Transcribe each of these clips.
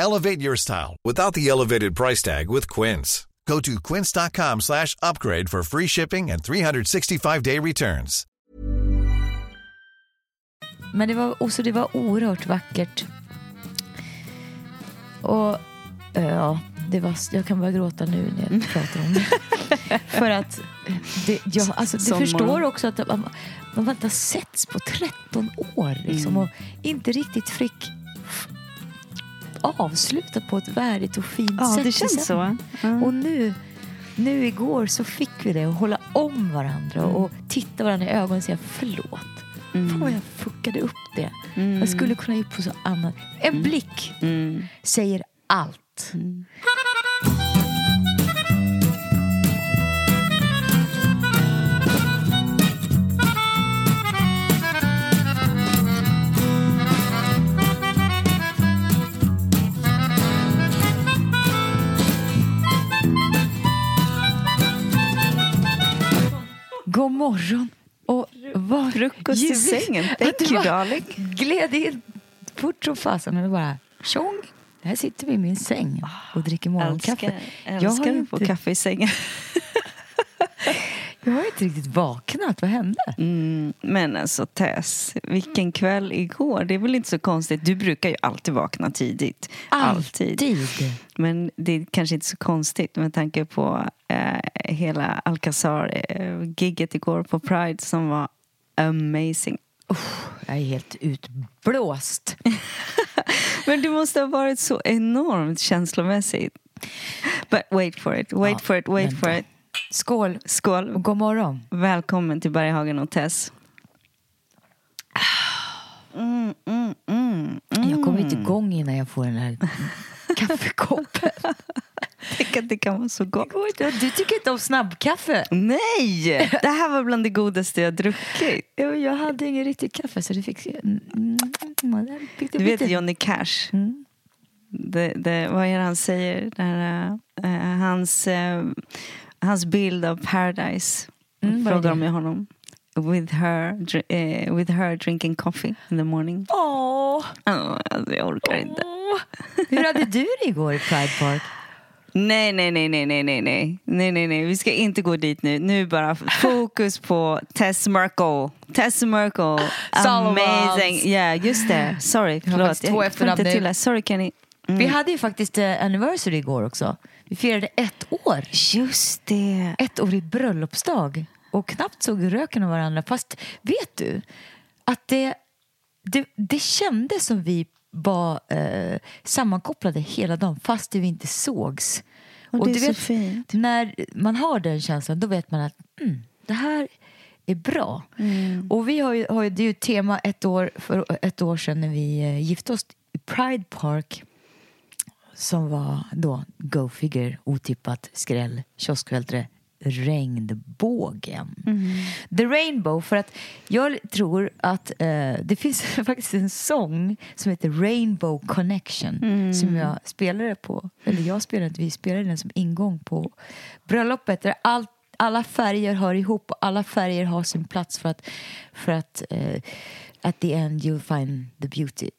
Elevate your style without the elevated price tag with Quince. Go to quince.com slash upgrade for free shipping and 365-day returns. Men det var, också, det var oerhört vackert. Och eh, ja, det var, jag kan börja gråta nu när jag pratar om det. För att det, jag, alltså, det förstår också att man, man inte har setts på 13 år liksom, Mm. och inte riktigt fick f- avsluta på ett värdigt och fint Ja, sätt. det känns så. Ja. Och nu, nu igår så fick vi det att hålla om varandra och titta varandra i ögonen och säga förlåt. Fan vad jag fuckade upp det. Jag skulle kunna gjort på så annat. En blick Mm. säger allt. God morgon. Och vad Frukost i sängen. Thank you, darling. Gled in fort som fasen. Och bara tjong. Här sitter vi i min säng och dricker morgonkaffe. Älskar, älskar jag, har att få inte, kaffe i sängen. Jag har inte riktigt vaknat. Vad hände? Mm, men alltså Tess, vilken kväll igår. Det är väl inte så konstigt. Du brukar ju alltid vakna tidigt. Alltid. Men det är kanske inte så konstigt med tanke på eh, hela Alcazar-gigget igår på Pride som var amazing. Jag är helt utblåst. Men det måste ha varit så enormt känslomässigt. But wait for it, wait Ja, for it, wait vänta. for it. Skål Skål. god morgon. Välkommen till Berghagen och Tess. Mm, mm, mm, mm. Jag kommer inte igång innan jag får den här kaffekoppen. Tänk att det kan vara så gott. Inte. Du tycker inte om snabbkaffe? Nej! Det här var bland det godaste jag druckit. Jo, jag hade ingen riktigt kaffe så det fick... Mm, mm, fick det Du vet Johnny Cash? Mm. Det, det, vad är det han säger? Det här, eh, hans, eh, hans bild av paradise. Mm, det? om jag honom. With her, eh, with her drinking coffee in the morning. Åh! Oh, alltså jag orkar inte. Åh. Hur hade du det igår i Pride Park? Nej, nej, nej, nej, nej, nej, nej, nej, nej, nej. Vi ska inte gå dit nu. Nu bara fokus på Tess Merkel. Tess Merkel. Amazing. Ja, just det. Sorry, förlåt. två får efternamn inte till det. Sorry, Kenny. Mm. Vi hade ju faktiskt eh, anniversary igår också. Vi firade ett år. Just det. Ett år i bröllopsdag. Och knappt såg röken av varandra. Fast vet du att det, det, det kändes som vi var eh, sammankopplade hela dagen fast vi inte sågs. Och det är du så vet, fint. När man har den känslan då vet man att mm, det här är bra. Och vi har ju, har ju, det är ju tema ett år, för ett år sedan när vi eh, gifte oss i Pride Park som var då, go figure, otippat skräll, kioskvältare, regnbågen. The Rainbow, för att jag tror att eh, det finns faktiskt en sång som heter Rainbow Connection som jag spelade på, eller jag spelade vi spelade den som ingång på bröllopet där allt alla färger hör ihop och alla färger har sin plats för att, för att eh, at the end you'll find the beauty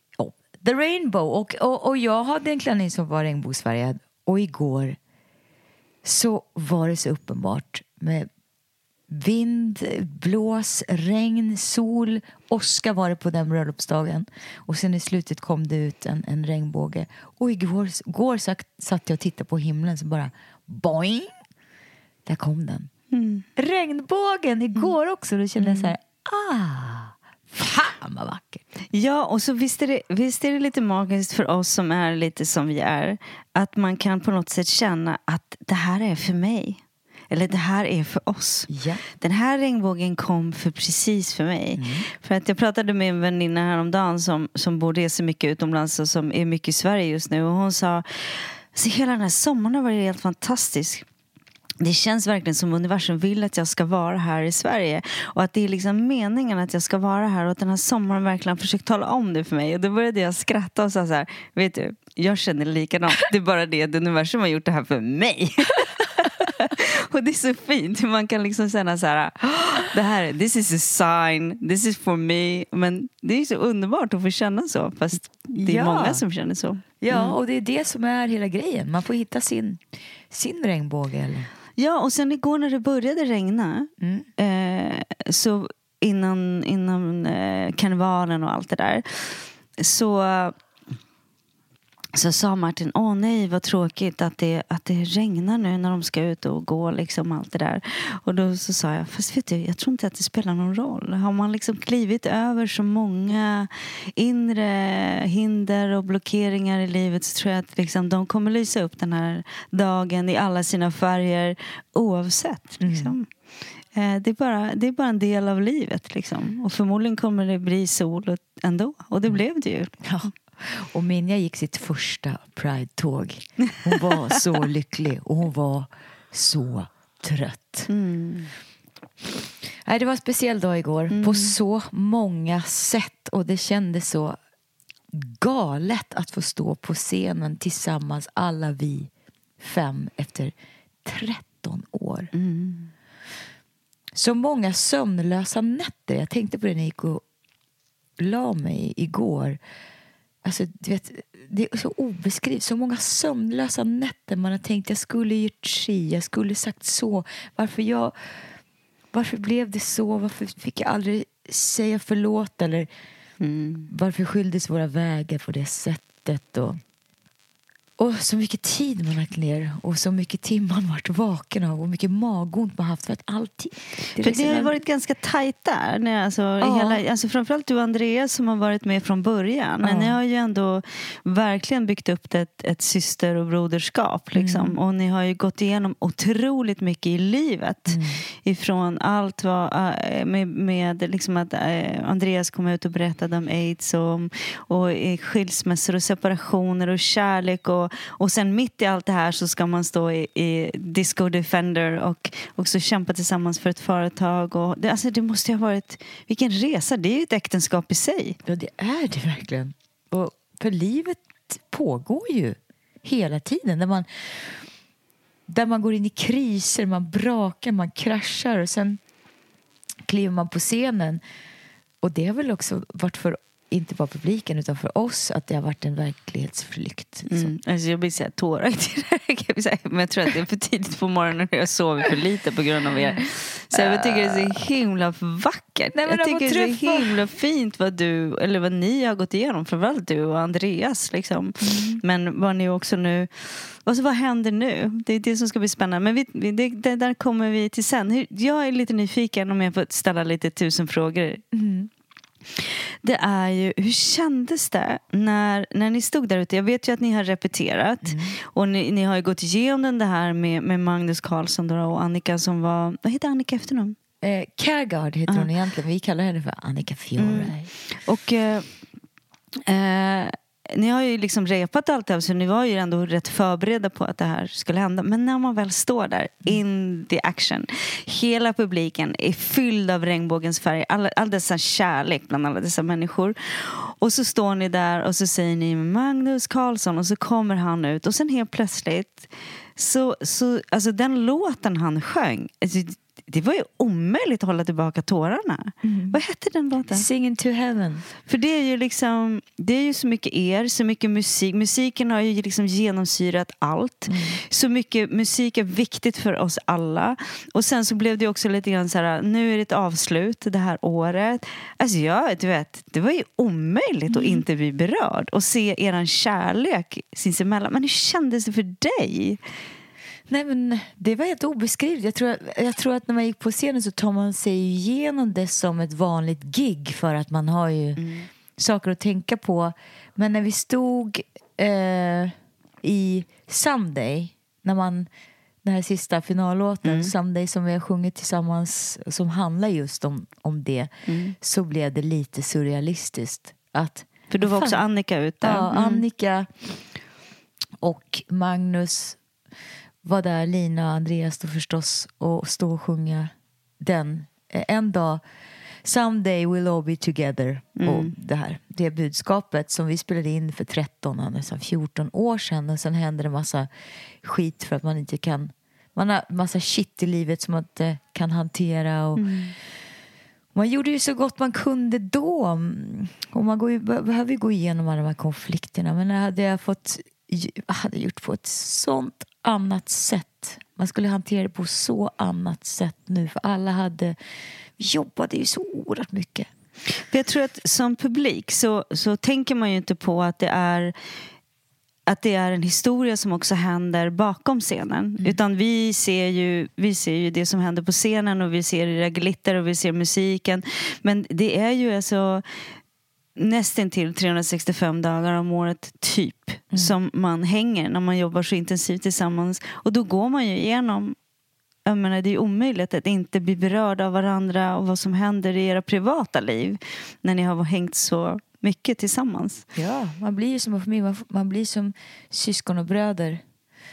the rainbow. Och, och, och jag hade en klänning som var regnbågsfärgad och igår så var det så uppenbart med vind, blås, regn, sol. Oskar var det på den bröllopsdagen. Och sen i slutet kom det ut en, en regnbåge. Och igår, igår satt, satt jag och tittade på himlen så bara boing! Där kom den. regnbågen igår också. Då kände jag så här, ah, fan vad vackert. Ja, och så visst är, det, visst är det lite magiskt för oss som är lite som vi är. Att man kan på något sätt känna att det här är för mig. Eller det här är för oss. Ja. Den här regnbågen kom för precis för mig. För att jag pratade med en väninna häromdagen som, som bor reser mycket utomlands och som är mycket i Sverige just nu. Och hon sa, alltså hela den här sommaren har varit helt fantastisk. Det känns verkligen som universum vill att jag ska vara här i Sverige. Och att det är liksom meningen att jag ska vara här. Och att den här sommaren verkligen har försökt tala om det för mig. Och då började jag skratta och sa så här, vet du, jag känner likadant. Det är bara det att universum har gjort det här för mig. och det är så fint hur man kan liksom känna så här, "Ah, det här, this is a sign, this is for me. Men det är så underbart att få känna så. Fast det är Ja. många som känner så. Ja, och det är det som är hela grejen. Man får hitta sin, sin regnbåge. Eller? Ja, och sen igår när det började regna Mm. eh, så innan, innan eh, karnevalen och allt det där så, så sa Martin, åh nej vad tråkigt att det, att det regnar nu när de ska ut och gå liksom allt det där. Och då så sa jag, fast vet du, jag tror inte att det spelar någon roll. Har man liksom klivit över så många inre hinder och blockeringar i livet så tror jag att liksom, de kommer lysa upp den här dagen i alla sina färger oavsett. Liksom. Eh, Det är, bara, det är bara en del av livet. Liksom. Och förmodligen kommer det bli sol ändå. Och det blev det ju. Ja. Och Minja gick sitt första Pride-tåg. Hon var så lycklig och hon var så trött. Nej, det var en speciell dag igår på så många sätt och det kändes så galet att få stå på scenen tillsammans, alla vi fem, efter 13 år. Så många sömnlösa nätter. Jag tänkte på det när jag gick och la mig igår. Alltså, du vet, det är så obeskrivligt. Så många sömnlösa nätter. Man har tänkt jag skulle gjort si, jag skulle sagt så. Varför, jag, varför blev det så? Varför fick jag aldrig säga förlåt? Eller varför skildes våra vägar på det sättet? Och, och så mycket tid man lagt ner och så mycket timmar man varit vaken av och mycket magont man haft för att alltid... För liksom det har en- varit ganska tajt där. När, alltså, Ja. hela, alltså, framförallt du och Andreas som har varit med från början. Men Ja. ni har ju ändå verkligen byggt upp ett, ett syster och broderskap. Liksom. Mm. Och ni har ju gått igenom otroligt mycket i livet. Mm. Ifrån allt vad, äh, med, med liksom att äh, Andreas kom ut och berättade om aids och, och skilsmässor och separationer och kärlek. Och, och sen mitt i allt det här så ska man stå i, i Disco Defender och också kämpa tillsammans för ett företag. Och det, alltså det måste ju ha varit, vilken resa, det är ju ett äktenskap i sig. Ja, det är det verkligen. Och för livet pågår ju hela tiden. Där man, där man går in i kriser, man brakar, man kraschar och sen kliver man på scenen. Och det har väl också varit för, inte bara publiken, utan för oss att det har varit en verklighetsflykt. Liksom. Mm. Alltså jag blir så här tårögd direkt. Men jag tror att det är för tidigt på morgonen och jag sover för lite på grund av er. Så jag tycker det är så himla vackert. Nej, men jag tycker det är så himla fint vad du, eller vad ni har gått igenom. Framförallt du och Andreas. Liksom. Men vad ni också nu... Och så vad händer nu? Det är det som ska bli spännande. Men vi, det, det där kommer vi till sen. Jag är lite nyfiken om jag får ställa lite tusen frågor det är ju, hur kändes det när, när ni stod där ute? Jag vet ju att ni har repeterat och ni, ni har ju gått igenom det här med, med Magnus Carlsson då och Annika som var, vad heter Annika efternamn? Eh, Caregard heter hon egentligen. Vi kallar henne för Annika Fiore. Och eh, eh, ni har ju liksom repat allt det här så ni var ju ändå rätt förberedda på att det här skulle hända. Men när man väl står där, in the action. Hela publiken är fylld av regnbågens färger. All, all dessa kärlek bland alla dessa människor. Och så står ni där och så säger ni Magnus Carlsson och så kommer han ut och sen helt plötsligt så, så alltså den låten han sjöng, alltså, det var ju omöjligt att hålla tillbaka tårarna. Vad hette den låten? Singing to heaven. För det är ju liksom, det är ju så mycket er, så mycket musik. Musiken har ju liksom genomsyrat allt. Så mycket musik är viktigt för oss alla. Och sen så blev det också lite grann så här, nu är det ett avslut det här året. Alltså jag, du vet, det var ju omöjligt att inte bli berörd och se eran kärlek sinsemellan. Men hur kändes det för dig? Nej, men det var helt obeskrivligt. Jag tror, jag tror att när man gick på scenen så tar man sig igenom det som ett vanligt gig för att man har ju mm. saker att tänka på. Men när vi stod eh, i Someday, när man den här sista finallåten, mm. Someday som vi har sjungit tillsammans, som handlar just om, om det, mm. så blev det lite surrealistiskt. Att, För då var fan, också Annika ute. Ja, mm. Annika och Magnus var där, Lina och Andreas då förstås, och stå och sjunga den. Eh, en dag, Someday we'll all be together. Mm. Och det här, det budskapet som vi spelade in för 13, nästan 14 år sedan. Och sen händer det massa skit för att man inte kan... Man har massa shit i livet som man inte kan hantera. Och, mm. Man gjorde ju så gott man kunde då. Och man går ju, behöver ju gå igenom alla de här konflikterna. Men hade jag fått hade gjort på ett sånt annat sätt. Man skulle hantera det på så annat sätt nu för alla hade, vi jobbade ju så oerhört mycket. Jag tror att som publik så, så tänker man ju inte på att det är att det är en historia som också händer bakom scenen. Mm. Utan vi ser, ju, vi ser ju det som händer på scenen och vi ser det glitter och vi ser musiken. Men det är ju alltså nästintill 365 dagar om året, typ, mm. som man hänger när man jobbar så intensivt tillsammans. Och då går man ju igenom jag menar, det är omöjligt att inte bli berörd av varandra och vad som händer i era privata liv när ni har hängt så mycket tillsammans. Ja, man blir ju som en familj, man blir som syskon och bröder.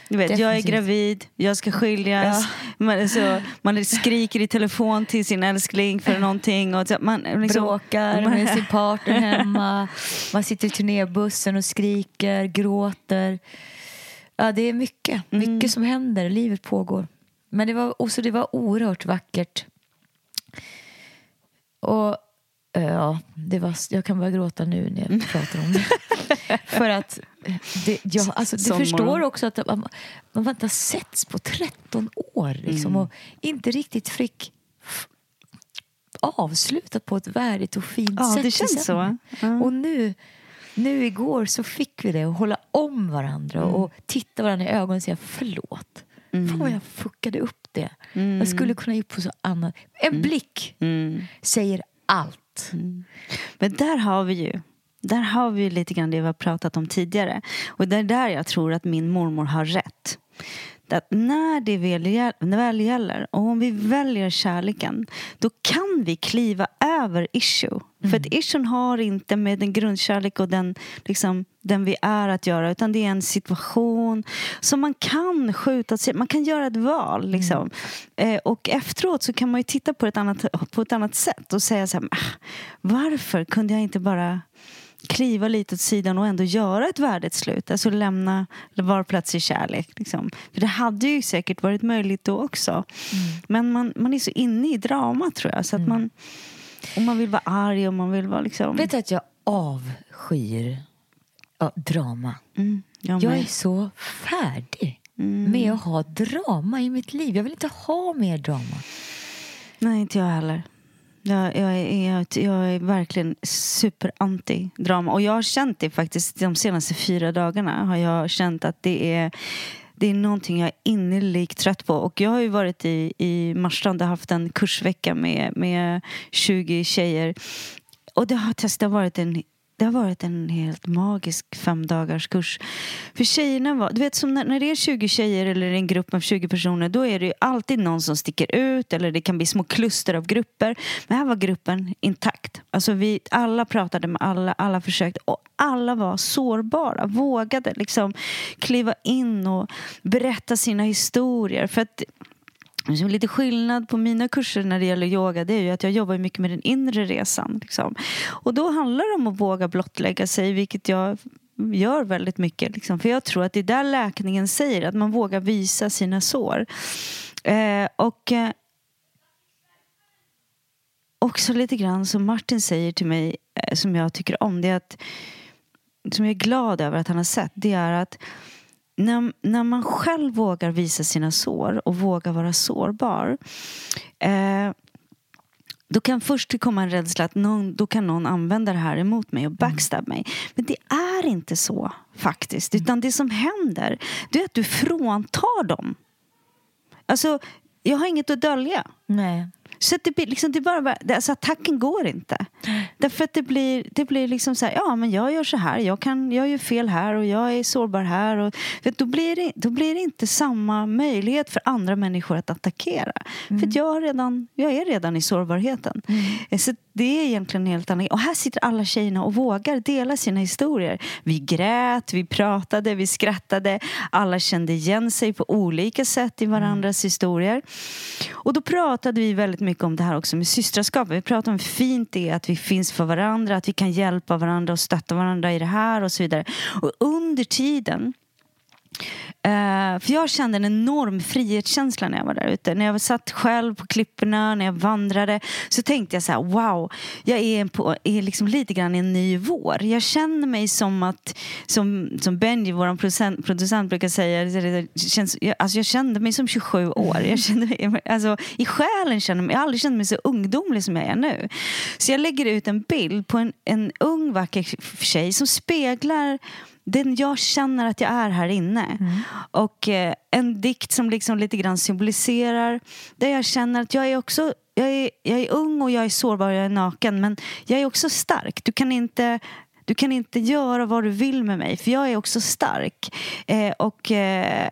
Du vet, jag är gravid, jag ska skiljas. Ja. Man, så, man skriker i telefon till sin älskling för någonting. Och man, liksom, Bråkar man, med sin partner hemma. Man sitter i turnébussen och skriker, gråter. Ja, det är mycket. Mycket mm. som händer. Livet pågår. Men det var, också, det var oerhört vackert. Och Ja, det var, jag kan börja gråta nu när jag mm. pratar om det. För att det, jag, alltså, du förstår också att man, man inte har setts på 13 år liksom, mm. och inte riktigt fick avslutat på ett värdigt och fint ja, sätt. Det känns så. Mm. Och nu, nu igår så fick vi det att hålla om varandra mm. och titta varandra i ögonen och säga förlåt. Mm. Fan vad jag fuckade upp det. Mm. Jag skulle kunna gjort på så annat. En mm. blick mm. säger allt. Mm. Men där har vi ju där har vi lite grann det vi har pratat om tidigare. Och det är där jag tror att min mormor har rätt. Att när det väl gäller, och om vi väljer kärleken, då kan vi kliva över issue. Mm. För att issuen har inte med den grundkärlek och den, liksom, den vi är att göra, utan det är en situation som man kan skjuta Man kan göra ett val. Mm. Liksom. Mm. Eh, och efteråt så kan man ju titta på ett annat, på ett annat sätt och säga så här, ah, varför kunde jag inte bara kliva lite åt sidan och ändå göra ett värdigt slut. Alltså lämna var plats i kärlek. Liksom. För det hade ju säkert varit möjligt då också. Mm. Men man, man är så inne i drama tror jag. Så att mm. man, och man vill vara arg och man vill vara liksom... Vet du att jag avskyr ja, drama? Mm, jag, jag, är så färdig mm. med att ha drama i mitt liv. Jag vill inte ha mer drama. Nej, inte jag heller. Jag, jag, är, jag, jag är verkligen super-anti-drama. Och jag har känt det faktiskt de senaste fyra dagarna. Har jag känt att det är det är någonting jag är innerligt trött på. Och jag har ju varit i, i Marstrand och haft en kursvecka med, med 20 tjejer. Och det har, det har varit en det har varit en helt magisk fem dagars kurs. För tjejerna var, du vet som när, när det är 20 tjejer eller en grupp av 20 personer då är det alltid någon som sticker ut eller det kan bli små kluster av grupper. Men här var gruppen intakt. Alltså vi alla pratade med alla, alla försökte och alla var sårbara, vågade liksom kliva in och berätta sina historier. För att Alltså, lite skillnad på mina kurser när det gäller yoga det är ju att jag jobbar mycket med den inre resan. Liksom. Och då handlar det om att våga blottlägga sig, vilket jag gör väldigt mycket. Liksom. För jag tror att det är där läkningen säger, att man vågar visa sina sår. Eh, och eh, också lite grann som Martin säger till mig, eh, som jag tycker om, det är att som jag är glad över att han har sett, det är att när, när man själv vågar visa sina sår och vågar vara sårbar eh, då kan först komma en rädsla att någon, då kan någon använda det här emot mig och backstab mig. Men det är inte så faktiskt. Utan det som händer det är att du fråntar dem Alltså, jag har inget att dölja. Nej. Så att det, blir liksom, det bara, alltså attacken går inte. Därför att det blir, det blir liksom så här, ja men jag gör så här, jag, kan, jag gör fel här och jag är sårbar här. Och, för då, blir det, då blir det inte samma möjlighet för andra människor att attackera. Mm. För att jag, har redan, jag är redan i sårbarheten. Mm. Så det är egentligen helt annat. Och här sitter alla tjejerna och vågar dela sina historier. Vi grät, vi pratade, vi skrattade. Alla kände igen sig på olika sätt i varandras historier. Och då pratade vi väldigt mycket om det här också med systraskap. Vi pratade om hur fint det är att vi finns för varandra, att vi kan hjälpa varandra och stötta varandra i det här och så vidare. Och under tiden Uh, för jag kände en enorm frihetskänsla när jag var där ute. När jag satt själv på klipporna, när jag vandrade så tänkte jag så här, wow, jag är, på, är liksom lite grann i en ny vår. Jag känner mig som att, som, som Benji, vår producent, producent brukar säga, det känns, jag, alltså jag kände mig som 27 år. Jag kände mig, alltså, I själen känner jag, jag har aldrig känt mig så ungdomlig som jag är nu. Så jag lägger ut en bild på en, en ung vacker tjej som speglar den jag känner att jag är här inne. Mm. Och eh, en dikt som liksom lite grann symboliserar där jag känner att jag är också jag är, jag är ung och jag är sårbar och jag är naken men jag är också stark. Du kan inte du kan inte göra vad du vill med mig för jag är också stark. Eh, och eh,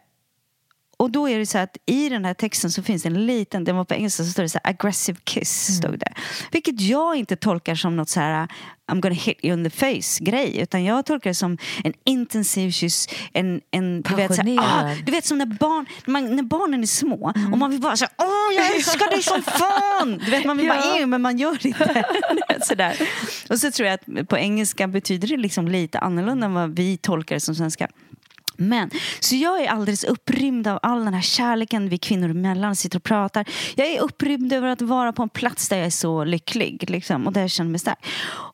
och då är det så att i den här texten så finns en liten, den var på engelska så står det så här, aggressive kiss. Mm. Stod det. Vilket jag inte tolkar som något så här I'm gonna hit you in the face grej. Utan jag tolkar det som en intensiv kyss. En, en, du, vet, så här, ah, du vet som när, barn, när, man, när barnen är små mm. och man vill bara säga åh jag älskar dig som fan. Du vet man vill ja. bara men man gör det inte. Sådär. Och så tror jag att på engelska betyder det liksom lite annorlunda än vad vi tolkar det som svenska. Men, så jag är alldeles upprymd av all den här kärleken vi kvinnor emellan sitter och pratar. Jag är upprymd över att vara på en plats där jag är så lycklig liksom, och där jag känner mig stark.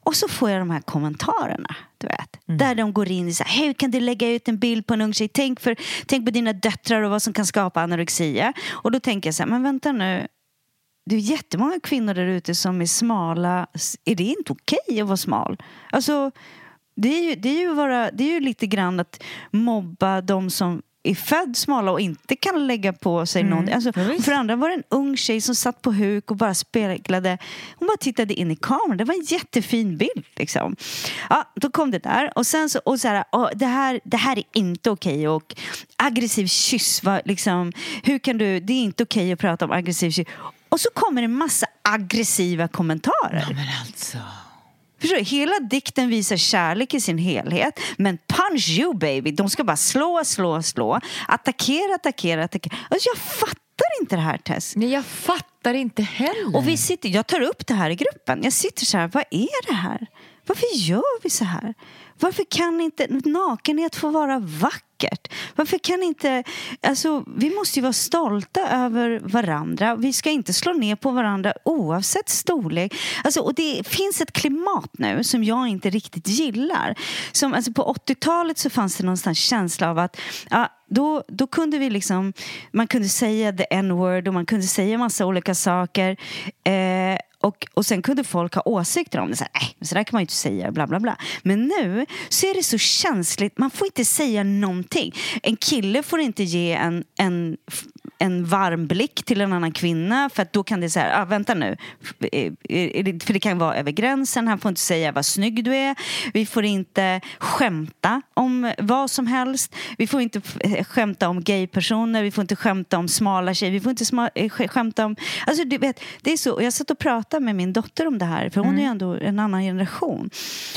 Och så får jag de här kommentarerna. Du vet, mm. Där de går in i så här, hur kan du lägga ut en bild på en ung tjej? Tänk, för, tänk på dina döttrar och vad som kan skapa anorexia. Och då tänker jag så här, men vänta nu. Det är jättemånga kvinnor där ute som är smala. Är det inte okej okay att vara smal? Alltså, det är, ju, det, är ju vara, det är ju lite grann att mobba de som är född smala och inte kan lägga på sig mm. någonting. Alltså, för andra var det en ung tjej som satt på huk och bara speglade. Hon bara tittade in i kameran. Det var en jättefin bild. Liksom. Ja, då kom det där. Och sen så, och så här, och det, här, det här är inte okej. Och aggressiv kyss, var liksom, hur kan du, det är inte okej att prata om aggressiv kyss. Och så kommer en massa aggressiva kommentarer. Ja, men alltså. Förstår du? Hela dikten visar kärlek i sin helhet. Men punch you baby, de ska bara slå, slå, slå. Attackera, attackera, attackera. Alltså jag fattar inte det här Tess. Nej, jag fattar inte heller. Och vi sitter, jag tar upp det här i gruppen. Jag sitter så här, vad är det här? Varför gör vi så här? Varför kan inte nakenhet få vara vackert? Varför kan inte... Alltså, vi måste ju vara stolta över varandra. Vi ska inte slå ner på varandra oavsett storlek. Alltså, och det finns ett klimat nu som jag inte riktigt gillar. Som, alltså, på 80-talet så fanns det någonstans känsla av att ja, då, då kunde vi liksom, man kunde säga the n-word och man kunde säga massa olika saker. Eh, och, och sen kunde folk ha åsikter om det. Så, här, äh, så där kan man ju inte säga, bla bla bla. Men nu så är det så känsligt. Man får inte säga någonting. En kille får inte ge en, en, en varm blick till en annan kvinna för att då kan det säga, ah, vänta nu. För det kan vara över gränsen. Han får inte säga vad snygg du är. Vi får inte skämta om vad som helst. Vi får inte skämta om gaypersoner. Vi får inte skämta om smala tjejer. Vi får inte eh, skämta om... Alltså, du vet, det är så. Jag satt och pratade prata med min dotter om det här, för hon mm. är ju ändå en annan generation.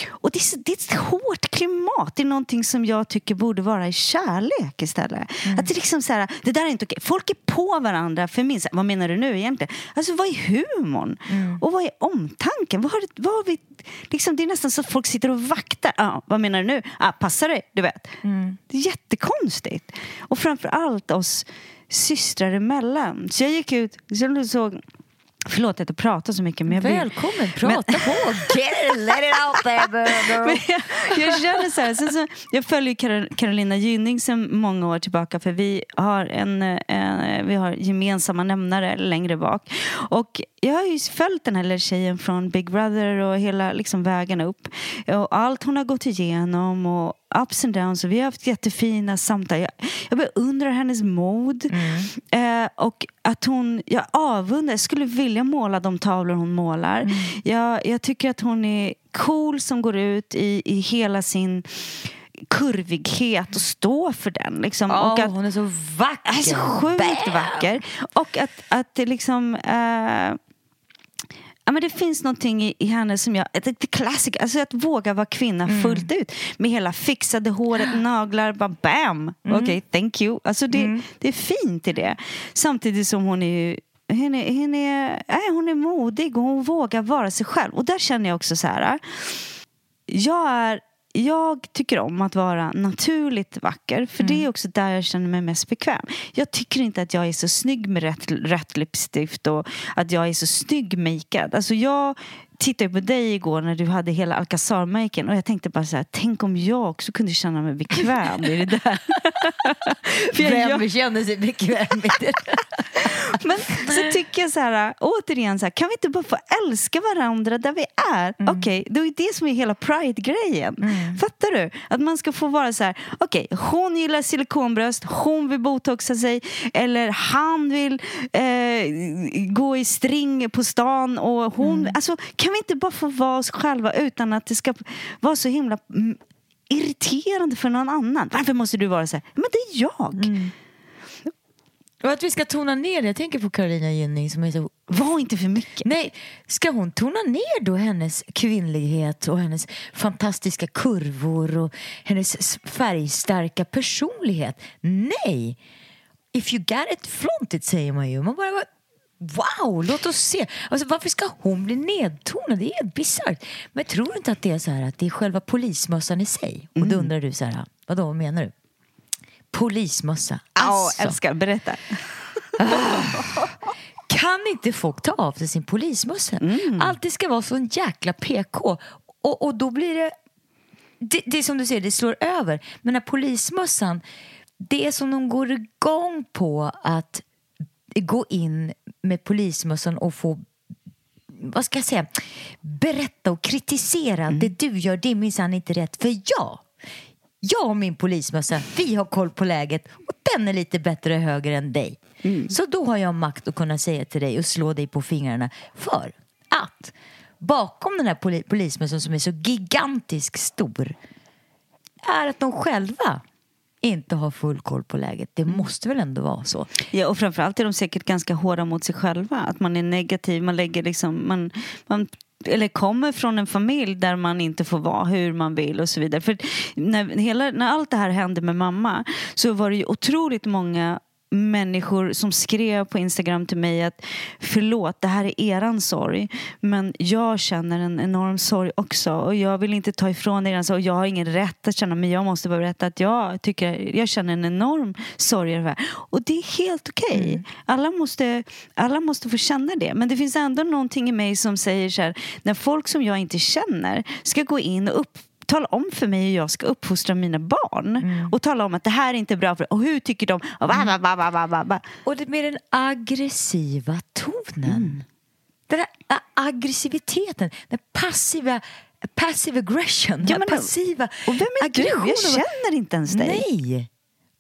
Och det är, det är ett hårt klimat. Det är någonting som jag tycker borde vara i kärlek istället. Mm. Att det, liksom så här, det där är inte okej. Folk är på varandra för min Vad menar du nu egentligen? Alltså vad är humorn? Mm. Och vad är omtanken? Vad har, vad har vi, liksom, det är nästan så att folk sitter och vaktar. Ah, vad menar du nu? Ah, passa dig, du vet. Mm. Det är jättekonstigt. Och framför allt oss systrar emellan. Så jag gick ut, så såg Förlåt att jag pratar så mycket. Men jag Välkommen, prata men... på! Get it, let it out there jag, jag känner så här, så, så, jag följer Carolina Gynning sedan många år tillbaka för vi har, en, en, vi har gemensamma nämnare längre bak. Och jag har ju följt den här tjejen från Big Brother och hela liksom vägen upp. Och allt hon har gått igenom och ups and downs och vi har haft jättefina samtal. Jag, jag beundrar hennes mod. Eh, och att hon, jag avundar, jag skulle vilja måla de tavlor hon målar. Jag, jag tycker att hon är cool som går ut i, i hela sin kurvighet och står för den. Liksom. Ja, och att, hon är så vacker. är så sjukt Bam! vacker. Och att, att det liksom... eh, Ja, men det finns någonting i, i henne som jag... Det, det classic, alltså att våga vara kvinna Mm. fullt ut. Med hela fixade håret, naglar, bara bam! Mm. Okej, thank you. Alltså det, det är fint i det. Samtidigt som hon är ju... Hon är, hon, är, nej, hon är modig och hon vågar vara sig själv. Och där känner jag också så här... Jag, är, jag tycker om att vara naturligt vacker för det är också där jag känner mig mest bekväm. Jag tycker inte att jag är så snygg med rätt, rätt läppstift och att jag är så snygg makead. Alltså jag tittade på dig igår när du hade hela Alcazar-maken och jag tänkte bara så här, tänk om jag också kunde känna mig bekväm i det där. För jag- Vem känner sig bekväm med det? Men så tycker jag så här, återigen, så här, kan vi inte bara få älska varandra där vi är? Okej, det är det som är hela Pride-grejen. Fattar du? Att man ska få vara så här, okej, hon gillar silikonbröst, hon vill botoxa sig eller han vill eh, gå i string på stan och hon, alltså kan vi inte bara få vara oss själva utan att det ska vara så himla mm, irriterande för någon annan? Varför måste du vara så här? Men det är jag. Och att vi ska tona ner det. Jag tänker på Carolina Gynning som är så... Var inte för mycket. Nej, ska hon tona ner då hennes kvinnlighet och hennes fantastiska kurvor och hennes färgstarka personlighet? Nej! If you got it, flaunt it säger man ju. Man bara, wow, låt oss se. Alltså, varför ska hon bli nedtonad? Det är helt bisarrt. Men tror inte att det är så här att det är själva polismössan i sig. Och då undrar du så här, vadå, vad menar du? Polismössa. Ja, Alltså. älskar. Berätta. Kan inte folk ta av sig sin polismössa? Allt det ska vara så en jäkla PK. Och, och då blir det, det... Det är som du säger, det slår över. Men den här polismössan, det är som de går igång på att gå in med polismössan och få vad ska jag säga, berätta och kritisera. Det du gör, det är minsann inte rätt. För jag, jag och min polismössa, vi har koll på läget och den är lite bättre höger än dig. Så då har jag makt att kunna säga till dig och slå dig på fingrarna för att bakom den här poli- polismössan som är så gigantiskt stor är att de själva inte har full koll på läget. Det måste väl ändå vara så? Ja, och framförallt är de säkert ganska hårda mot sig själva. Att man är negativ, man lägger liksom... Man, man eller kommer från en familj där man inte får vara hur man vill och så vidare. För när, hela, när allt det här hände med mamma så var det ju otroligt många människor som skrev på Instagram till mig att förlåt, det här är eran sorg men jag känner en enorm sorg också och jag vill inte ta ifrån er sorg. Jag har ingen rätt att känna men jag måste bara berätta att jag tycker jag känner en enorm sorg över det här. Och det är helt okej. Alla, måste, alla måste få känna det men det finns ändå någonting i mig som säger så här när folk som jag inte känner ska gå in och upp tala om för mig hur jag ska uppfostra mina barn. Och tala om att det här är inte bra för Och hur tycker de? Och va, va, va. Och det med den aggressiva tonen. Den här aggressiviteten, den passiva passive aggression, Ja, men- passiva Och vem är du? Jag känner inte ens dig. Nej!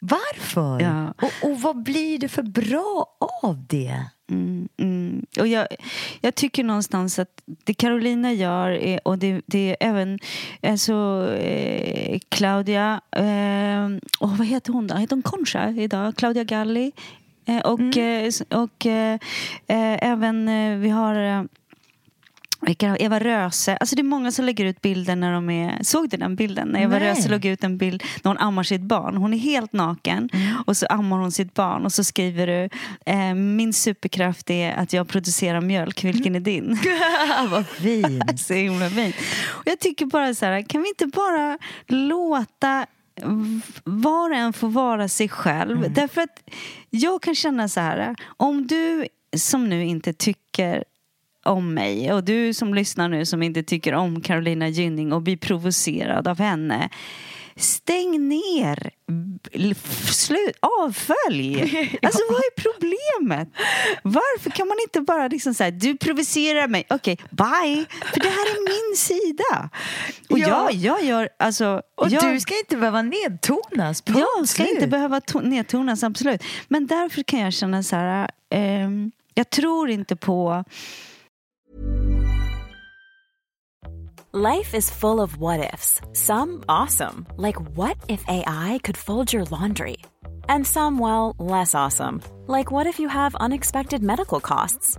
Varför? Ja. Och, och vad blir det för bra av det? Mm, mm. Och jag, jag tycker någonstans att det Carolina gör är, och det, det är även alltså, eh, Claudia, eh, oh, vad heter hon då? Heter hon Concha idag? Claudia Galli. Eh, och eh, s- och eh, eh, även eh, vi eh, har- Eva Röse. Alltså det är många som lägger ut bilder när de är... Såg du den bilden? När Eva Nej. Röse låg ut en bild när hon ammar sitt barn. Hon är helt naken och så ammar hon sitt barn och så skriver du eh, Min superkraft är att jag producerar mjölk. Vilken är din? vad fint! så himla fint. Och jag tycker bara så här, kan vi inte bara låta var och en få vara sig själv? Därför att jag kan känna så här, om du som nu inte tycker om mig och du som lyssnar nu som inte tycker om Carolina Gynning och blir provocerad av henne stäng ner. Slut, avfölj. Alltså vad är problemet? Varför kan man inte bara liksom säga du provocerar mig, okej, bye. För det här är min sida. Och Ja. jag, jag gör, alltså. Och jag, du ska inte behöva nedtonas. Punkt jag ska inte behöva to- nedtonas, absolut. Men därför kan jag känna så här, ehm, jag tror inte på Life is full of what ifs. Some awesome, like what if AI could fold your laundry? And some, well, less awesome, like what if you have unexpected medical costs?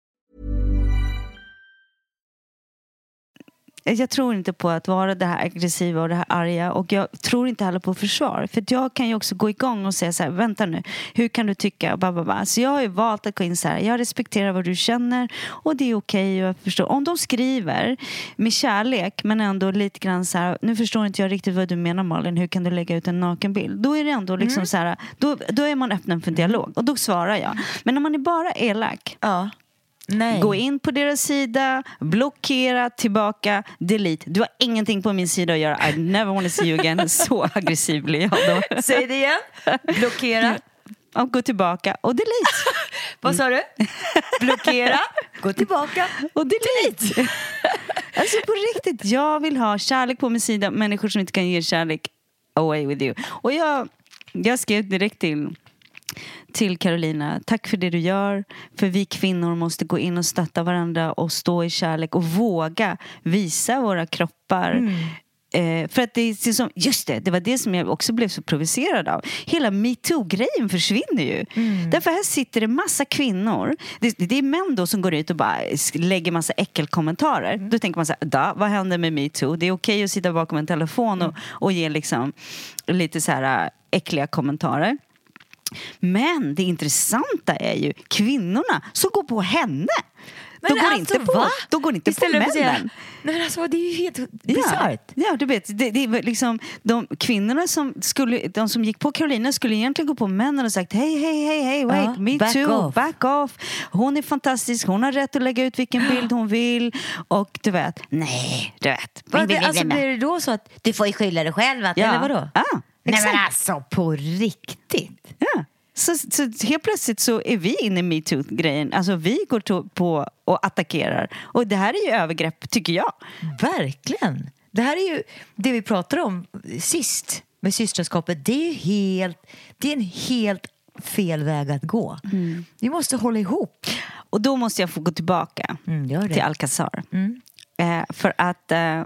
Jag tror inte på att vara det här aggressiva och det här arga och jag tror inte heller på försvar. För jag kan ju också gå igång och säga så här, vänta nu, hur kan du tycka? Ba, ba, ba. Så jag har ju valt att gå in så här, jag respekterar vad du känner och det är okej jag förstår. Om de skriver med kärlek men ändå lite grann så här, nu förstår inte jag riktigt vad du menar Malin, hur kan du lägga ut en nakenbild? Då är det ändå liksom så här, då, då är man öppen för dialog och då svarar jag. Men när man är bara elak, Ja. Nej. Gå in på deras sida, blockera, tillbaka, delete. Du har ingenting på min sida att göra. I never want to see you again. Så aggressiv blir jag då. Säg det igen. Blockera. Och gå tillbaka och delete. Vad sa du? Blockera. Gå tillbaka. Och delete. Alltså på riktigt, jag vill ha kärlek på min sida. Människor som inte kan ge kärlek, away with you. Och jag, jag skrev direkt till till Carolina, tack för det du gör. För vi kvinnor måste gå in och stötta varandra och stå i kärlek och våga visa våra kroppar. Eh, för att det är som, just det, det var det som jag också blev så provocerad av. Hela metoo-grejen försvinner ju. Därför här sitter det massa kvinnor. Det, det är män då som går ut och bara lägger massa äckelkommentarer. Då tänker man så här, da, vad händer med metoo? Det är okej att sitta bakom en telefon och, och ge liksom lite så här äh, äckliga kommentarer. Men det intressanta är ju kvinnorna som går på henne. Men de går alltså, inte på, va? de går inte Istället på männen. Nej men alltså det är ju helt Ja, bisarrt. ja, du vet, det, det är liksom, de kvinnorna som, skulle, de som gick på Carolina skulle egentligen gå på männen och sagt hej, hej, hej, hej, wait, Ja, me back too, off. back off. Hon är fantastisk, hon har rätt att lägga ut vilken bild hon vill. Och du vet, nej, du vet. Vad, alltså blir det då så att du får ju skylla dig själv? Att, Ja. Eller vadå? Ja, Nej exakt. men alltså på riktigt. Ja. Så, så helt plötsligt så är vi inne i metoo-grejen. Alltså vi går på och attackerar. Och det här är ju övergrepp, tycker jag. Verkligen. Det här är ju det vi pratade om sist med systerskapet. Det är ju helt, det är en helt fel väg att gå. Vi måste hålla ihop. Och då måste jag få gå tillbaka Mm, till Alcazar. Eh, för att eh,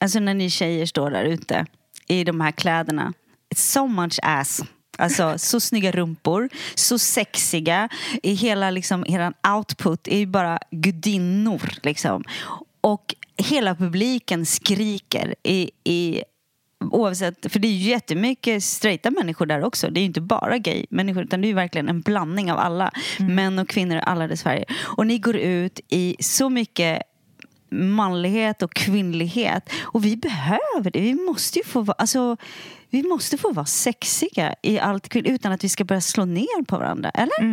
alltså när ni tjejer står där ute i de här kläderna. It's so much ass. Alltså så snygga rumpor, så sexiga. I hela liksom, eran output är ju bara gudinnor liksom. Och hela publiken skriker i, i Oavsett, för det är ju jättemycket straighta människor där också. Det är ju inte bara gay-människor utan det är ju verkligen en blandning av alla. Män och kvinnor, alla dess färger. Och ni går ut i så mycket manlighet och kvinnlighet. Och vi behöver det. Vi måste ju få vara, alltså, vi måste få vara sexiga i allt utan att vi ska börja slå ner på varandra. Eller?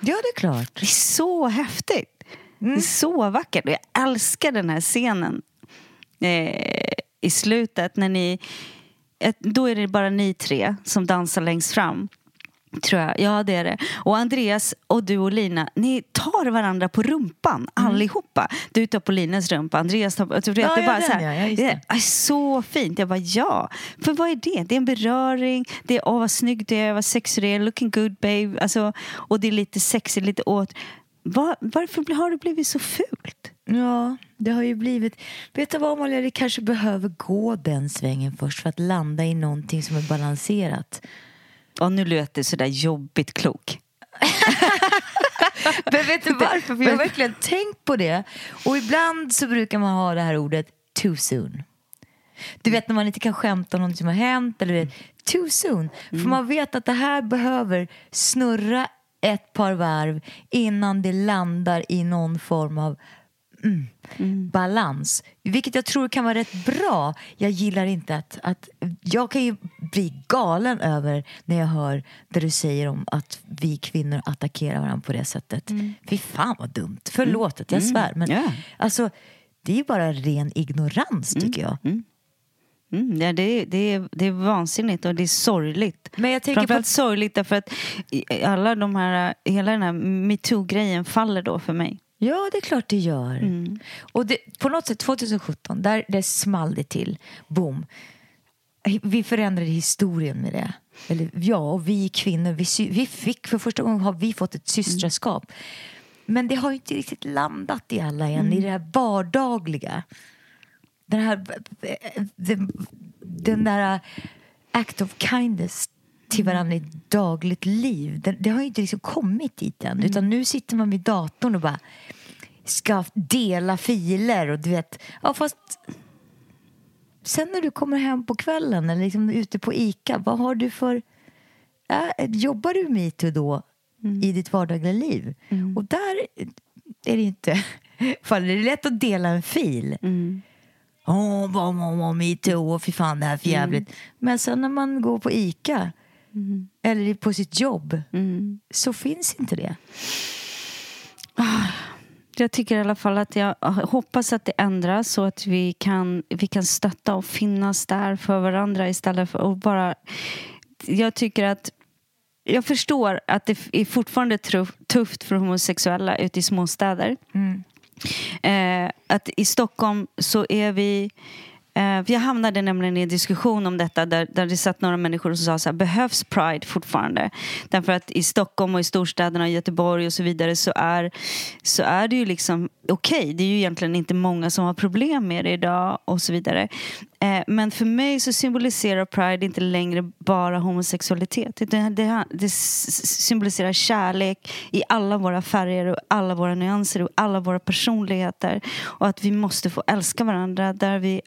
Ja, det är klart. Det är så häftigt. Det är så vackert. Och jag älskar den här scenen eh, i slutet när ni... Då är det bara ni tre som dansar längst fram. Tror jag. Ja, det är det. Och Andreas och du och Lina, ni tar varandra på rumpan allihopa. Du tar på Linas rumpa, Andreas tar på... Jag tror Ja, det ja, bara den, så här, ja, det är så fint. Jag bara ja. För vad är det? Det är en beröring. Det är åh vad snygg du är, vad sexig du är, looking good babe. Alltså, och det är lite sexigt, lite åt. Var, varför har det blivit så fult? Ja, det har ju blivit... Vet du vad Amalia, det kanske behöver gå den svängen först för att landa i någonting som är balanserat. Och nu lät det sådär jobbigt klok. Men vet du varför? För jag har verkligen tänkt på det. Och ibland så brukar man ha det här ordet too soon. Du vet när man inte kan skämta om något som har hänt eller det, too soon. För man vet att det här behöver snurra ett par varv innan det landar i någon form av mm, balans. Vilket jag tror kan vara rätt bra. Jag gillar inte att, att... Jag kan ju bli galen över när jag hör det du säger om att vi kvinnor attackerar varandra på det sättet. Fy fan vad dumt. Förlåt att jag svär. Men Ja. alltså, det är ju bara ren ignorans tycker jag. Mm, ja, det, är, det, är, det är vansinnigt och det är sorgligt. Men jag tänker på Framförallt att- sorgligt därför att alla de här, hela den här metoo-grejen faller då för mig. Ja, det är klart det gör. Och det, på något sätt 2017, där det small det till. Boom. Vi förändrade historien med det. Eller ja, och vi kvinnor, vi, vi fick, för första gången har vi fått ett systraskap. Men det har inte riktigt landat i alla än, i det här vardagliga. Den här, den, den där act of kindness till varandra i dagligt liv. Det, det har ju inte liksom kommit dit än. Utan nu sitter man vid datorn och bara ska dela filer och du vet, ja fast sen när du kommer hem på kvällen eller liksom ute på Ica, vad har du för, äh, jobbar du metoo då i ditt vardagliga liv? Och där är det inte, för det är lätt att dela en fil. Åh, vad, vad, vad, metoo och fy fan det här är för jävligt. Men sen när man går på Ica eller på sitt jobb så finns inte det. Jag tycker i alla fall att jag hoppas att det ändras så att vi kan, vi kan stötta och finnas där för varandra istället för att bara... Jag tycker att jag förstår att det är fortfarande tufft för homosexuella ute i småstäder. Eh, att i Stockholm så är vi... Eh, för jag hamnade nämligen i en diskussion om detta där, där det satt några människor som sa så här, behövs Pride fortfarande? Därför att i Stockholm och i storstäderna, och Göteborg och så vidare så är, så är det ju liksom okej. Det är ju egentligen inte många som har problem med det idag och så vidare. Eh, men för mig så symboliserar Pride inte längre bara homosexualitet. Det, det, det symboliserar kärlek i alla våra färger och alla våra nyanser och alla våra personligheter. Och att vi måste få älska varandra där vi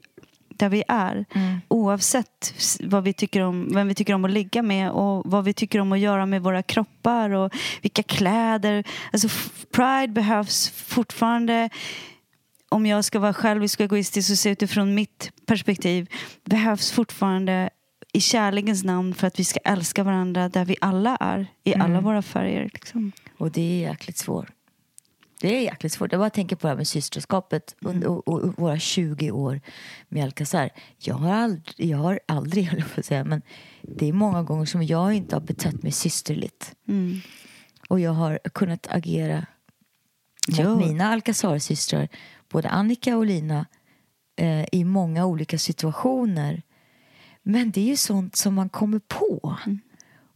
där vi är. Oavsett s- vad vi tycker om, vem vi tycker om att ligga med och vad vi tycker om att göra med våra kroppar och vilka kläder. Alltså Pride behövs fortfarande om jag ska vara självisk och egoistisk och se utifrån mitt perspektiv behövs fortfarande i kärlekens namn för att vi ska älska varandra där vi alla är i alla våra färger. Liksom. Och det är jäkligt svårt. Det är jäkligt svårt. Jag bara tänker på det här med systerskapet under, och, och, och våra 20 år med Alcazar. Jag har aldrig, jag har aldrig höll jag på att säga, men det är många gånger som jag inte har betett mig systerligt. Och jag har kunnat agera mot mina Alcazar-systrar, både Annika och Lina, eh, i många olika situationer. Men det är ju sånt som man kommer på.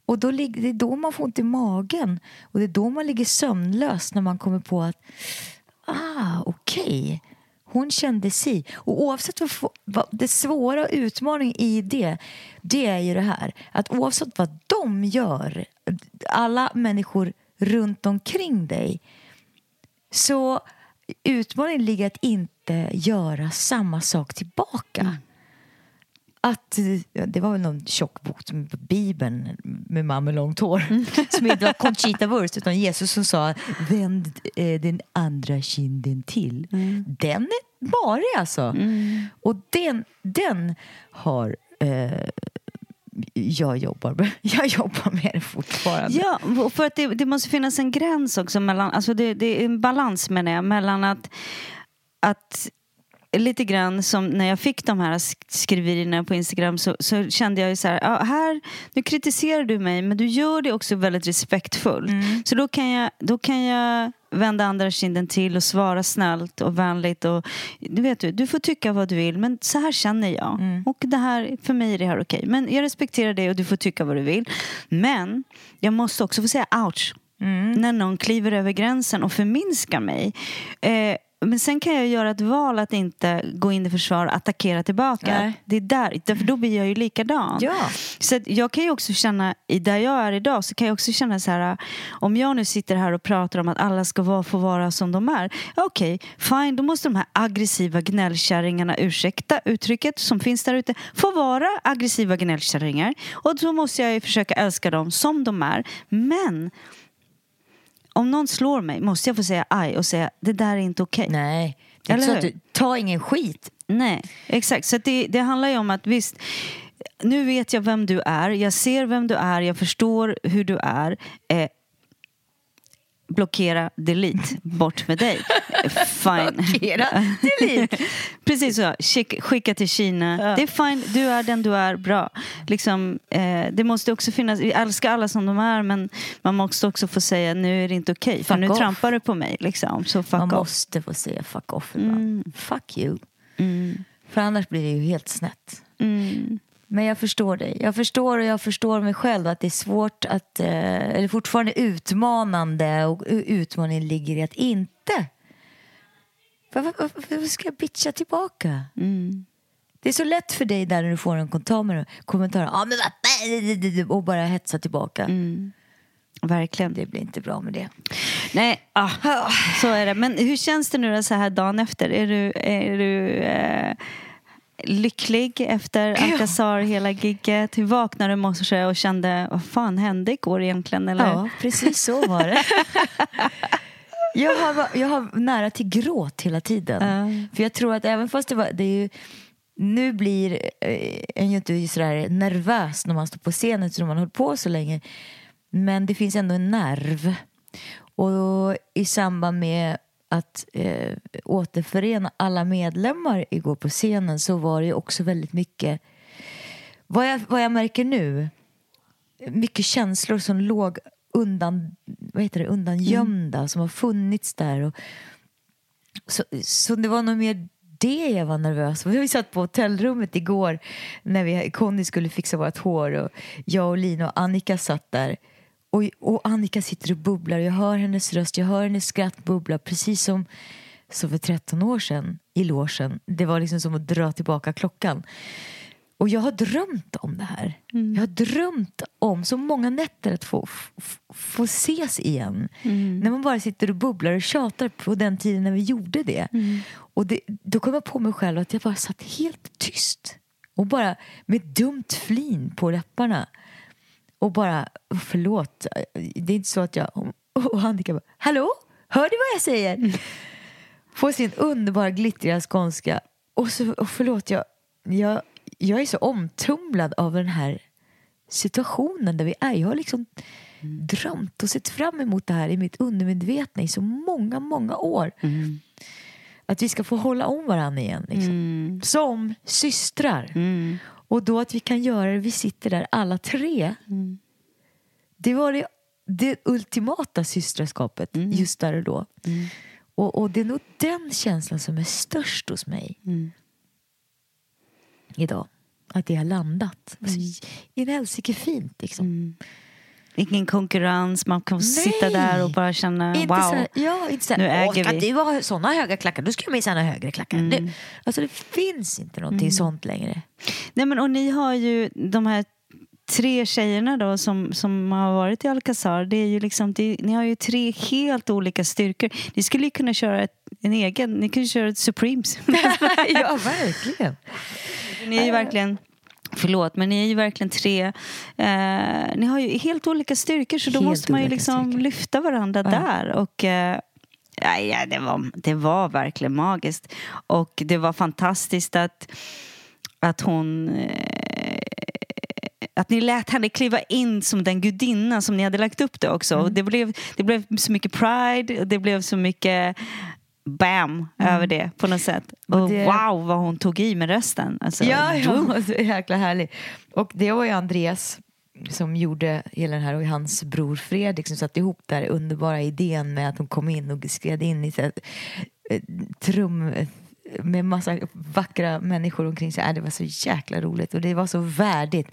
Och då det är då man får ont i magen. Och det är då man ligger sömnlös när man kommer på att ah, okej. Hon kände si. Och oavsett vad, vad det svåra och utmaningen i det, det är ju det här. Att oavsett vad de gör, alla människor runt omkring dig, så utmaningen ligger att inte göra samma sak tillbaka. Mm att det var väl någon tjock bok Bibeln med man med långt hår som inte var Conchita Wurst utan Jesus som sa vänd eh, den andra kinden till. Den är marig alltså. Och den, den har eh, jag jobbar med. Jag jobbar med det fortfarande. Ja, för att det, det måste finnas en gräns också mellan, alltså det, det är en balans menar jag, mellan att, att lite grann som när jag fick de här sk- skriverierna på Instagram så, så kände jag ju så här, ja, här, nu kritiserar du mig men du gör det också väldigt respektfullt. Så då kan, jag, då kan jag vända andra kinden till och svara snällt och vänligt och du vet du, du får tycka vad du vill men så här känner jag och det här, för mig är det här okej. Men jag respekterar det och du får tycka vad du vill. Men jag måste också få säga ouch när någon kliver över gränsen och förminskar mig. Eh, men sen kan jag göra ett val att inte gå in i försvar och attackera tillbaka. Nej. Det är där, då blir jag ju likadan. Ja. Så jag kan ju också känna, i där jag är idag, så kan jag också känna så här, om jag nu sitter här och pratar om att alla ska vara, få vara som de är. Okej, fine, då måste de här aggressiva gnällkärringarna, ursäkta uttrycket som finns där ute, få vara aggressiva gnällkärringar. Och då måste jag ju försöka älska dem som de är. Men om någon slår mig måste jag få säga aj och säga det där är inte okej. Nej, det är Eller du, ta ingen skit. Nej, exakt. Så det, det handlar ju om att visst, nu vet jag vem du är, jag ser vem du är, jag förstår hur du är. Eh, blockera, delete, bort med dig. Fine. Blockera, delete. Precis så, Skick, skicka till Kina. Det är fine, du är den du är, bra. Liksom, eh, det måste också finnas, vi älskar alla som de är men man måste också få säga nu är det inte okej för Fuck nu off. trampar du på mig. Liksom. Så fuck Man off. måste få säga fuck off ibland. Fuck you. Mm. För annars blir det ju helt snett. Mm. Men jag förstår dig. Jag förstår och jag förstår mig själv att det är svårt att, eh, eller fortfarande utmanande och utmaningen ligger i att inte. Varför, ska jag bitcha tillbaka? Mm. Det är så lätt för dig där när du får en kommentar, kommentar ah, men och bara hetsa tillbaka. Mm. Verkligen. Det blir inte bra med det. Nej, ah, så är det. Men hur känns det nu då, så här dagen efter? Är du, är du eh, lycklig efter Alcazar, hela gigget? Hur vaknade du i morse och kände, vad fan hände igår egentligen? Eller? Ja, precis så var det. jag, har, jag har nära till gråt hela tiden. För jag tror att även fast det var... Det är ju, nu blir eh, en ju inte sådär nervös när man står på scenen så man har hållit på så länge. Men det finns ändå en nerv. Och i samband med att eh, återförena alla medlemmar igår på scenen så var det ju också väldigt mycket vad jag, vad jag märker nu mycket känslor som låg undan, vad heter det, undangömda som har funnits där. Och, så, så det var nog mer det jag var nervös för. Vi satt på hotellrummet igår när vi, Conny skulle fixa vårt hår och jag och Lina och Annika satt där. Och, och Annika sitter och bubblar jag hör hennes röst, jag hör hennes skratt bubbla precis som, som för 13 år sedan i logen. Det var liksom som att dra tillbaka klockan. Och jag har drömt om det här. Jag har drömt om så många nätter att få, få ses igen. När man bara sitter och bubblar och tjatar på den tiden när vi gjorde det. Och det, då kom jag på mig själv att jag bara satt helt tyst. Och bara med dumt flin på läpparna. Och bara, "Oh, förlåt, det är inte så att jag... Och Annika bara, hallå? Hör du vad jag säger? På sin underbara glittriga skånska. Och, så, och förlåt, jag, jag, jag är så omtumlad av den här situationen där vi är. Jag har liksom drömt och sett fram emot det här i mitt undermedvetna i så många, många år. Att vi ska få hålla om varandra igen. Liksom. Som systrar. Och då att vi kan göra det, vi sitter där alla tre. Det var det, det ultimata systraskapet just där och då. Och, och det är nog den känslan som är störst hos mig idag. Att det har landat. Alltså, in helsike fint liksom. Ingen konkurrens, man kan sitta Nej. där och bara känna Inte wow. så här, ja, inte så här, Nu "Åh, äger vi." du ha såna höga klackar, då ska jag minsann ha högre klackar. Det, alltså det finns inte någonting sånt längre. Nej, men, och ni har ju de här tre tjejerna då som, som har varit i Alcazar. Det är ju liksom, det, ni har ju tre helt olika styrkor. Ni skulle ju kunna köra ett, en egen, ni kunde köra ett Supremes. ja, verkligen. ni är ju verkligen Förlåt, men ni är ju verkligen tre... Eh, ni har ju helt olika styrkor så då Helt måste man ju liksom styrkor. lyfta varandra Ja. där. Och, eh, ja, det, var, det var verkligen magiskt. Och det var fantastiskt att, att hon... Eh, att ni lät henne kliva in som den gudinna som ni hade lagt upp det också. Mm. Det, blev, det blev så mycket pride och det blev så mycket bam över det på något sätt. Och, Mm. Det- wow vad hon tog i med rösten. Alltså, Ja, ja, så jäkla härlig. Och det var ju Andreas som gjorde hela den här och hans bror Fredrik som satte ihop den här underbara idén med att hon kom in och skred in i så här, eh, trum med massa vackra människor omkring sig. Äh, Det var så jäkla roligt och det var så värdigt.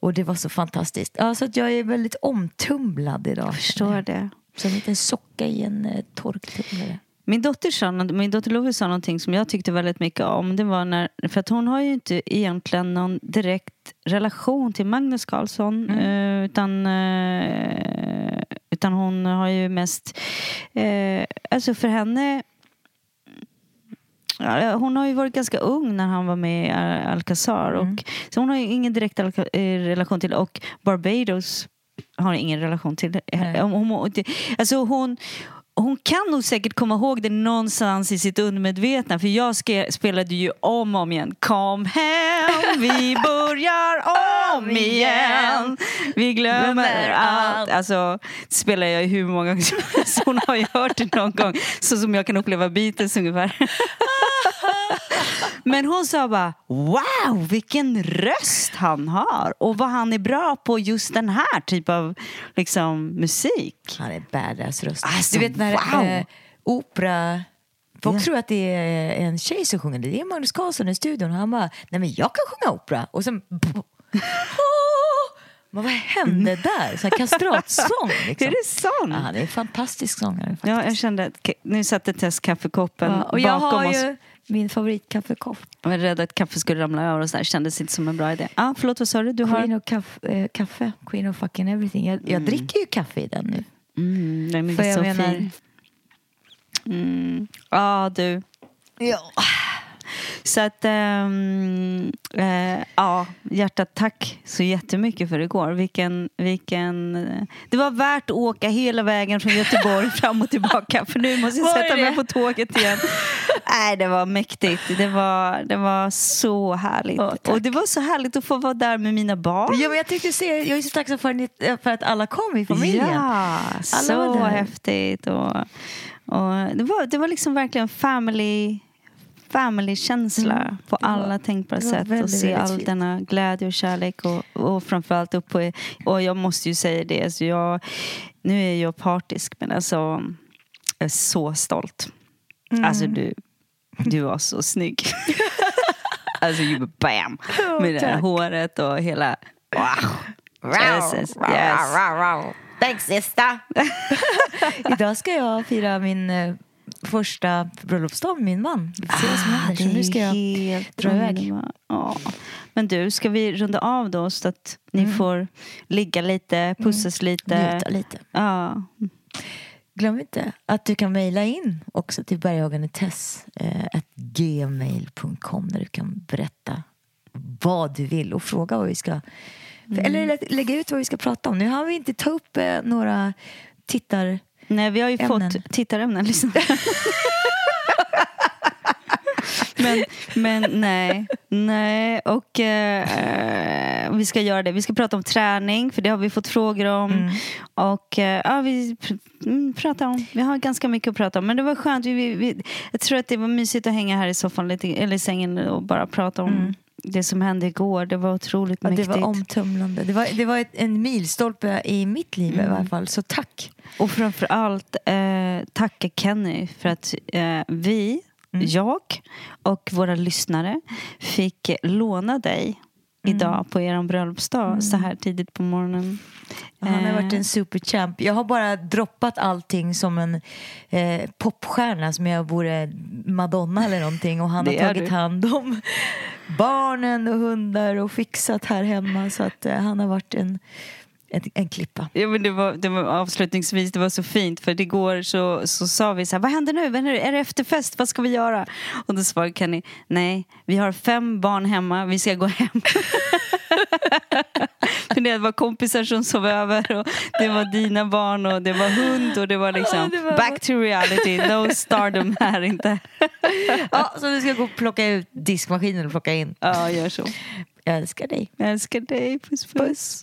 Och det var så fantastiskt. Ja, så att jag är väldigt omtumlad idag. Jag förstår det. Som en liten socka i en eh, torktumlare. Min dotter, sa, min dotter Love sa någonting som jag tyckte väldigt mycket om. Det var när, för att hon har ju inte egentligen någon direkt relation till Magnus Carlsson. eh, utan, eh, utan hon har ju mest... Eh, alltså för henne... Hon har ju varit ganska ung när han var med i Al- Alcazar. Och, så hon har ju ingen direkt relation till Och Barbados har ingen relation till. Hon, alltså hon, hon kan nog säkert komma ihåg det någonstans i sitt undermedvetna för jag spelade ju om och om igen. Kom hem, vi börjar om igen. Vi glömmer allt. Alltså spelar jag hur många gånger som helst. Hon har ju hört det någon gång. Så som jag kan uppleva Beatles ungefär. Men hon sa bara wow vilken röst han har och vad han är bra på just den här typ av liksom, musik. Han är badass röst. Alltså, du vet när wow. eh, opera... Folk Ja. tror att det är en tjej som sjunger det. Det är Magnus Carlsson i studion. Och han bara, nej men jag kan sjunga opera. Och sen... Men vad hände där? Så kastratsång. Liksom. Är det sant? Ja, han är en fantastisk sångare. Faktiskt. Ja, jag kände att nu satte Tess kaffekoppen Ja, och jag bakom har oss. ju min favoritkaffekopp. Jag var rädd att kaffe skulle ramla över och så där. kändes inte som en bra idé. Ah, förlåt, vad sa du? Du Queen har... of kaff, eh, kaffe. Queen of fucking everything. Jag, jag dricker ju kaffe i den nu. Mm, den är För jag så menar- fin. Mm. Ja, du. Ja. Så att, ehm, eh, ja, hjärtat tack så jättemycket för igår. Vilken, vilken, eh, det var värt att åka hela vägen från Göteborg fram och tillbaka för nu måste jag sätta mig på tåget igen. Nej, det var mäktigt. Det var, det var så härligt. Åh, och det var så härligt att få vara där med mina barn. Ja, men jag tänkte se, jag är så tacksam för, att- för att alla kom i familjen. Ja, var så häftigt. Och, och det, var, det var liksom verkligen family family-känsla på Mm. var- alla tänkbara sätt. väldigt, och se all fint. denna glädje och kärlek. Och, och framförallt upp på... Och jag måste ju säga det. Så jag, nu är jag partisk, men alltså... Jag är så stolt. Mm. Alltså du, du var så snygg. alltså you bam! Åh, Med det här håret och hela... Wow! Jesus, yes. Thanks sister! Idag ska jag fira min eh, första bröllopsdag med min man. Vi Ah, händer. Så nu ska jag helt dra iväg. Ja. Men du, ska vi runda av då så att ni Mm. får ligga lite, pussas lite? njuta lite. Ja. Glöm inte att du kan mejla in också till berghagenetess.gmail.com där du kan berätta vad du vill och fråga vad vi ska eller lä- lägga ut vad vi ska prata om. Nu har vi inte ta upp eh, några tittar... Nej, vi har ju Ämnen. fått tittarämnen. Liksom. men, men nej, nej. Och eh, vi ska göra det. Vi ska prata om träning, för det har vi fått frågor om. Mm. Och eh, ja, vi pr- mm, pratar om. Vi har ganska mycket att prata om. Men det var skönt. Vi, vi, vi, jag tror att det var mysigt att hänga här i soffan lite, eller i sängen och bara prata om det som hände igår. Det var otroligt Mm. Ja, det mäktigt. var omtumlande. Det var, det var ett, en milstolpe i mitt liv i alla fall. Så tack. Och framför allt eh, tacka Kenny för att eh, vi, Mm. jag och våra lyssnare fick låna dig Mm. idag på er bröllopsdag så här tidigt på morgonen. Han har varit Eh, en superchamp. Jag har bara droppat allting som en eh, popstjärna som jag vore Madonna eller någonting och han har tagit du. hand om barnen och hundar och fixat här hemma så att eh, han har varit en En, en klippa. Ja, men det, var, det var avslutningsvis, det var så fint för igår så, så sa vi så här, vad händer nu? Vad händer nu? Är det efterfest? Vad ska vi göra? Och då svarade Kenny, nej, vi har fem barn hemma, vi ska gå hem. för det var kompisar som sov över och det var dina barn och det var hund och det var liksom det var- back to reality, no stardom här inte. Ja, så du ska gå och plocka ut diskmaskinen och plocka in. ja, gör så. Jag älskar dig. Jag älskar dig, puss puss.